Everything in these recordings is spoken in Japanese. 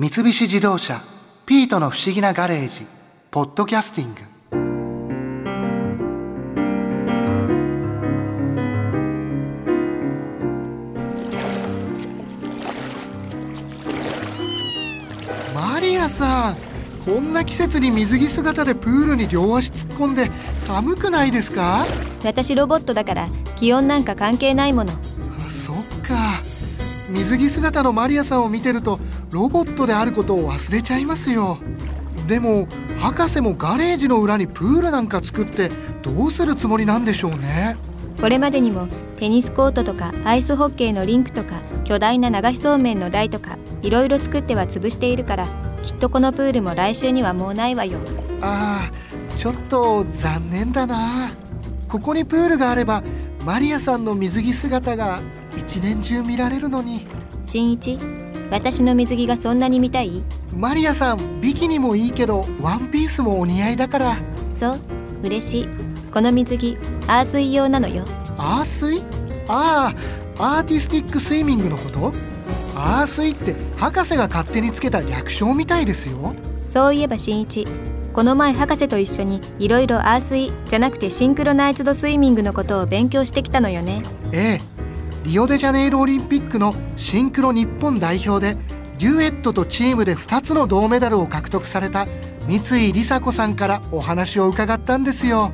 三菱自動車「ピートの不思議なガレージ」「ポッドキャスティング」マリアさんこんな季節に水着姿でプールに両足突っ込んで寒くないですか？私ロボットだから気温なんか関係ないもの。そっか。水着姿のマリアさんを見てるとロボットであることを忘れちゃいますよ。でも博士もガレージの裏にプールなんか作ってどうするつもりなんでしょうね。これまでにもテニスコートとかアイスホッケーのリンクとか巨大な流しそうめんの台とかいろいろ作っては潰しているからきっとこのプールも来週にはもうないわよ。ああちょっと残念だな。ここにプールがあればマリアさんの水着姿が一年中見られるのに。新一私の水着がそんなに見たい？マリアさんビキニもいいけどワンピースもお似合いだから。そう嬉しい。この水着アースイ用なのよ。アースイ？ああアーティスティックスイミングのこと？アースイって博士が勝手につけた略称みたいですよ。そういえば新一この前博士と一緒にいろいろアースイじゃなくてシンクロナイズドスイミングのことを勉強してきたのよね。ええリオデジャネイロオリンピックのシンクロ日本代表でデュエットとチームで2つの銅メダルを獲得された三井梨紗子さんからお話を伺ったんですよ。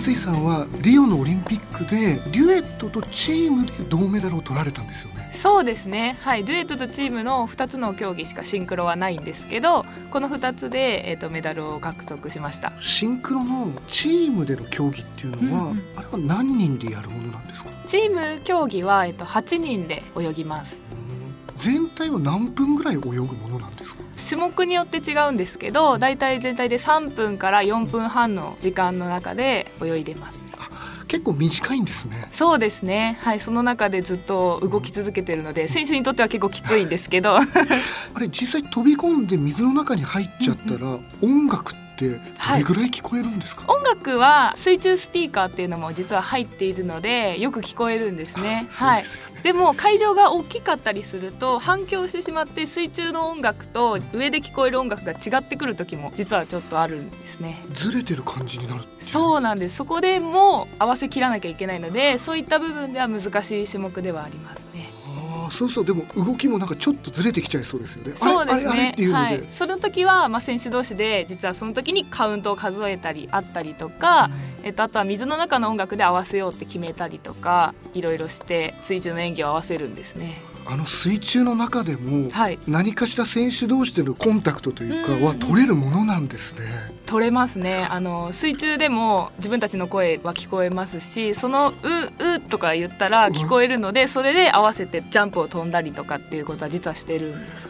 三井さんはリオのオリンピックでデュエットとチームで銅メダルを取られたんですよね。そうですね。はい。デュエットとチームの2つの競技しかシンクロはないんですけどこの2つで、えーと、メダルを獲得しました。シンクロのチームでの競技っていうのは、うんうん、あれは何人でやるものなんですか？チーム競技は、えーと、と8人で泳ぎます。全体は何分ぐらい泳ぐものなんですか？種目によって違うんですけどだいたい全体で3分から4分半の時間の中で泳いでます。結構短いんですね。そうですね。はいその中でずっと動き続けてるので選手にとっては結構きついんですけど。あれ実際飛び込んで水の中に入っちゃったら、音楽ってどれぐらい聞こえるんですか、はい、音楽は水中スピーカーっていうのも実は入っているのでよく聞こえるんですね。すねはい。でも会場が大きかったりすると反響してしまって水中の音楽と上で聞こえる音楽が違ってくる時も実はちょっとあるんですね。ずれてる感じになるそうなんです。そこでも合わせきらなきゃいけないのでそういった部分では難しい種目ではありますねそうそうでも動きもなんかちょっとずれてきちゃいそうですよね。そうですね。はい。その時はまあ選手同士で実はその時にカウントを数えたりあったりとか、うん、えっとあとは水の中の音楽で合わせようって決めたりとかいろいろして水中の演技を合わせるんですね。あの水中の中でも何かしら選手同士でのコンタクトというかは取れるものなんですね。取れますねあの水中でも自分たちの声は聞こえますしその「う」「う」とか言ったら聞こえるのでそれで合わせてジャンプを飛んだりとかっていうことは実はしてるんです。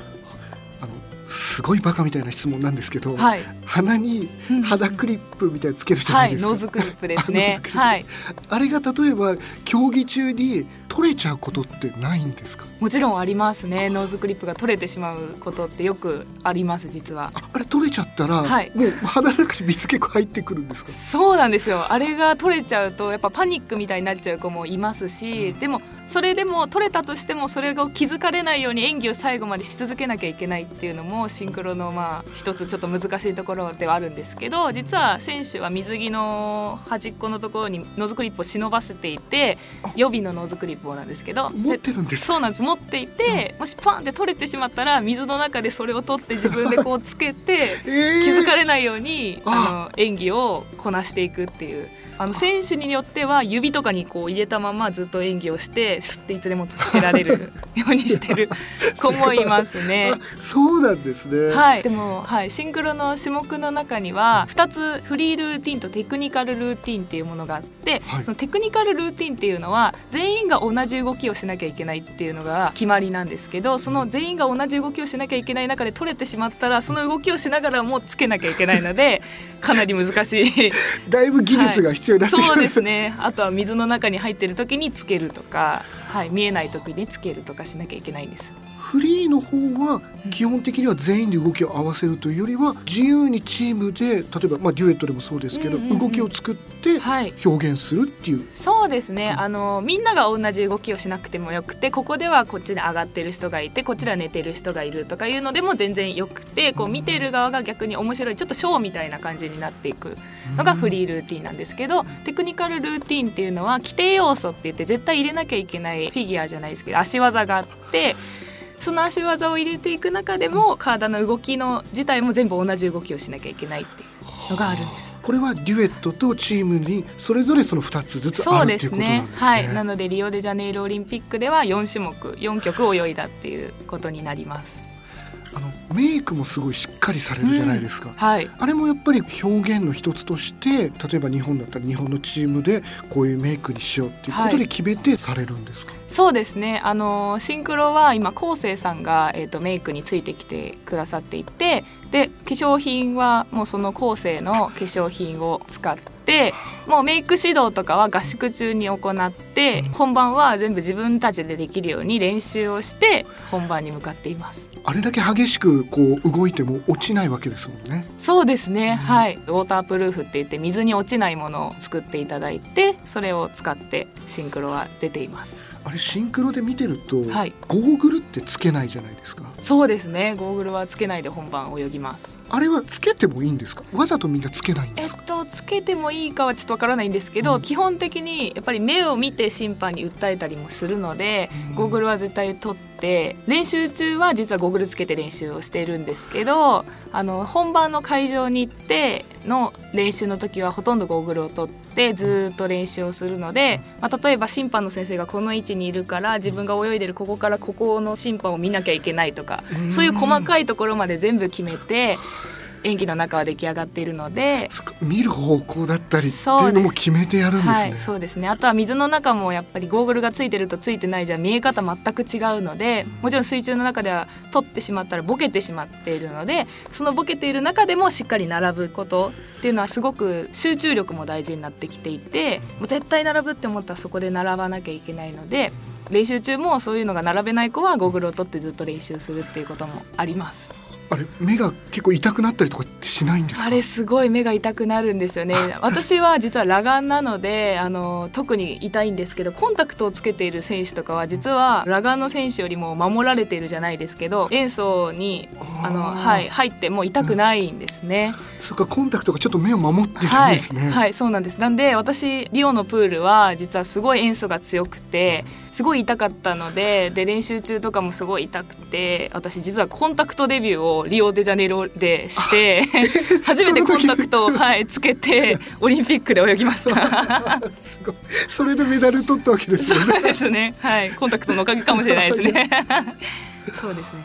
あのすごいバカみたいな質問なんですけど、はい、鼻に鼻クリップみたいなつけるじゃないですか、はい、ノーズクリップですね。はい、あれが例えば競技中に取れちゃうことってないんですか？もちろんありますね。ノーズクリップが取れてしまうことってよくあります実は。あれ取れちゃったら、はい、もう鼻の中に水結構入ってくるんですか？そうなんですよ。あれが取れちゃうとやっぱパニックみたいになっちゃう子もいますし、うん、でもそれでも取れたとしてもそれが気づかれないように演技を最後までし続けなきゃいけないっていうのもシンクロのまあ一つちょっと難しいところではあるんですけど実は選手は水着の端っこのところにノーズクリップを忍ばせていて予備のノーズクリップなんですけど。持ってるんですそうなんです持っていて、もしパンって取れてしまったら水の中でそれを取って自分でこうつけて、気づかれないようにあの演技をこなしていくっていう。あの選手によっては指とかにこう入れたままずっと演技をしてすっていつでもつけられるようにしてる 子もいますね。そうなんですね。はい。でもはいシンクロの種目の中には2つフリールーティンとテクニカルルーティンっていうものがあって、はい、そのテクニカルルーティンっていうのは全員が同じ動きをしなきゃいけないっていうのが決まりなんですけど、その全員が同じ動きをしなきゃいけない中で取れてしまったらその動きをしながらもつけなきゃいけないのでかなり難しい。だいぶ技術が必要要になってそうですね。あとは水の中に入ってる時につけるとか、はい、見えない時につけるとかしなきゃいけないんです。フリーの方は基本的には全員で動きを合わせるというよりは自由にチームで例えばまあデュエットでもそうですけど、うんうんうん。動きを作ってはい。表現するっていう、そうですね。あのみんなが同じ動きをしなくてもよくてここではこっちで上がってる人がいてこっちでは寝てる人がいるとかいうのでも全然よくてこう見てる側が逆に面白いちょっとショーみたいな感じになっていくのがフリールーティンなんですけどテクニカルルーティンっていうのは規定要素って言って絶対入れなきゃいけないフィギュアじゃないですけど足技があってその足技を入れていく中でも体の動きの自体も全部同じ動きをしなきゃいけないっていうのがあるんです。これはデュエットとチームにそれぞれその2つずつあるっていうことなんねですね。はいなのでリオデジャネイロオリンピックでは4種目4曲泳いだっていうことになりますあのメイクもすごいしっかりされるじゃないですか。はいあれもやっぱり表現の一つとして例えば日本だったら日本のチームでこういうメイクにしようっていうことで決めてされるんですか、そうですね。あのシンクロは今昴生さんが、えー、とメイクについてきてくださっていてで化粧品はもうその昴生の化粧品を使ってもうメイク指導とかは合宿中に行って本番は全部自分たちでできるように練習をして本番に向かっています。あれだけ激しくこう動いても落ちないわけですもんね。そうですね、はい。ウォータープルーフって言って水に落ちないものを作っていただいてそれを使ってシンクロは出ていますあれシンクロで見てると、はいゴーグルってつけないじゃないですか。そうですねゴーグルはつけないで本番泳ぎますあれはつけてもいいんですか？わざとみんなつけないえっ。とつけてもいいかはちょっとわからないんですけど、うん基本的にやっぱり目を見て審判に訴えたりもするので、うんゴーグルは絶対取って練習中は実はゴーグルつけて練習をしているんですけどあの本番の会場に行っての練習の時はほとんどゴーグルを取ってずーっと練習をするので、まあ、例えば審判の先生がこの位置にいるから自分が泳いでるここからここの審判を見なきゃいけないとかうん。そういう細かいところまで全部決めて演技の中は出来上がっているので。見る方向だったりっていうのも決めてやるんですね。はい、そうですねあとは水の中もやっぱりゴーグルがついてるとついてないじゃ見え方全く違うのでもちろん水中の中では取ってしまったらボケてしまっているのでそのボケている中でもしっかり並ぶことっていうのはすごく集中力も大事になってきていてもう絶対並ぶって思ったらそこで並ばなきゃいけないので練習中もそういうのが並べない子はゴーグルを取ってずっと練習するっていうこともあります。あれ目が結構痛くなったりとかしないんですか？あれすごい目が痛くなるんですよね私は実は裸眼なのであの特に痛いんですけどコンタクトをつけている選手とかは実は裸眼の選手よりも守られているじゃないですけど塩素にあの、はい、入ってもう痛くないんですね。そっかコンタクトがちょっと目を守ってるんはい、ですね。はい、そうなんです。なんで私リオのプールは実はすごい塩素が強くてすごい痛かったのでで練習中とかもすごい痛くて私実はコンタクトデビューをリオデジャネイロでして 初めてコンタクトを、はい、つけて オリンピックで泳ぎました。すごいそれでメダル取ったわけですよね。そうですね。はい、コンタクトのおかげかもしれないですね。そうですね。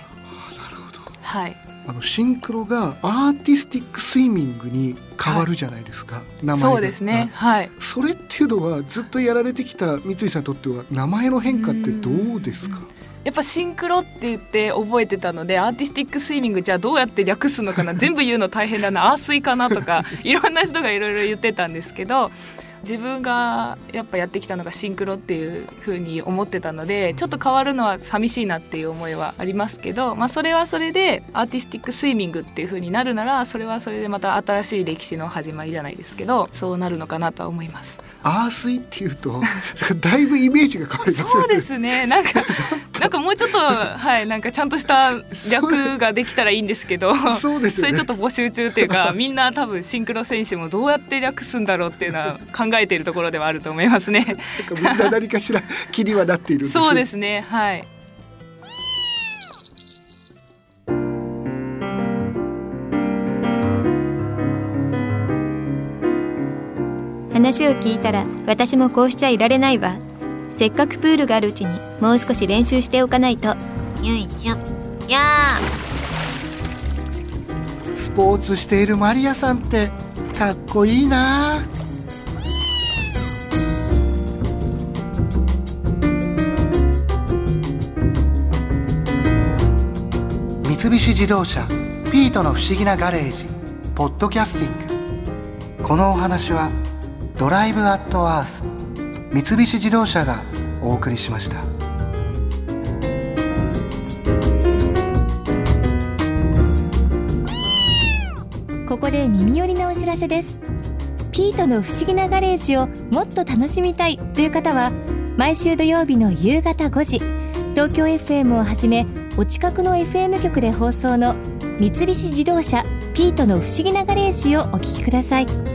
なるほど。はい。あのシンクロがアーティスティックスイミングに変わるじゃないですか。名前がそうですね。。はい。それっていうのはずっとやられてきた三井さんにとっては名前の変化ってどうですか？やっぱシンクロって言って覚えてたのでアーティスティックスイミングじゃあどうやって略すのかな 全部言うの大変だなアースイかなとか いろんな人がいろいろ言ってたんですけど自分がやっぱやってきたのがシンクロっていう風に思ってたのでちょっと変わるのは寂しいなっていう思いはありますけど、まあ、それはそれでアーティスティックスイミングっていう風になるならそれはそれでまた新しい歴史の始まりじゃないですけどそうなるのかなとは思います。アースイっていうとだいぶイメージが変わりますよね。そうですね。なんか、なんかもうちょっと、はい、なんかちゃんとした略ができたらいいんですけど。そうですよね。それちょっと募集中っていうか、みんな多分シンクロ選手もどうやって略すんだろうっていうのは考えているところではあると思いますね。なんかみんな何かしら気にはなっているそうですね。はい。話を聞いたら私もこうしちゃいられないわ。せっかくプールがあるうちにもう少し練習しておかないと。よいしょ。やスポーツしているマリアさんってかっこいいな。三菱自動車ピートの不思議なガレージポッドキャスティング。このお話はドライブ・アット・アース三菱自動車がお送りしました。ここで耳寄りなお知らせです。ピートの不思議なガレージをもっと楽しみたいという方は、毎週土曜日の夕方5時、東京 FM をはじめ、お近くの FM 局で放送の三菱自動車ピートの不思議なガレージをお聞きください。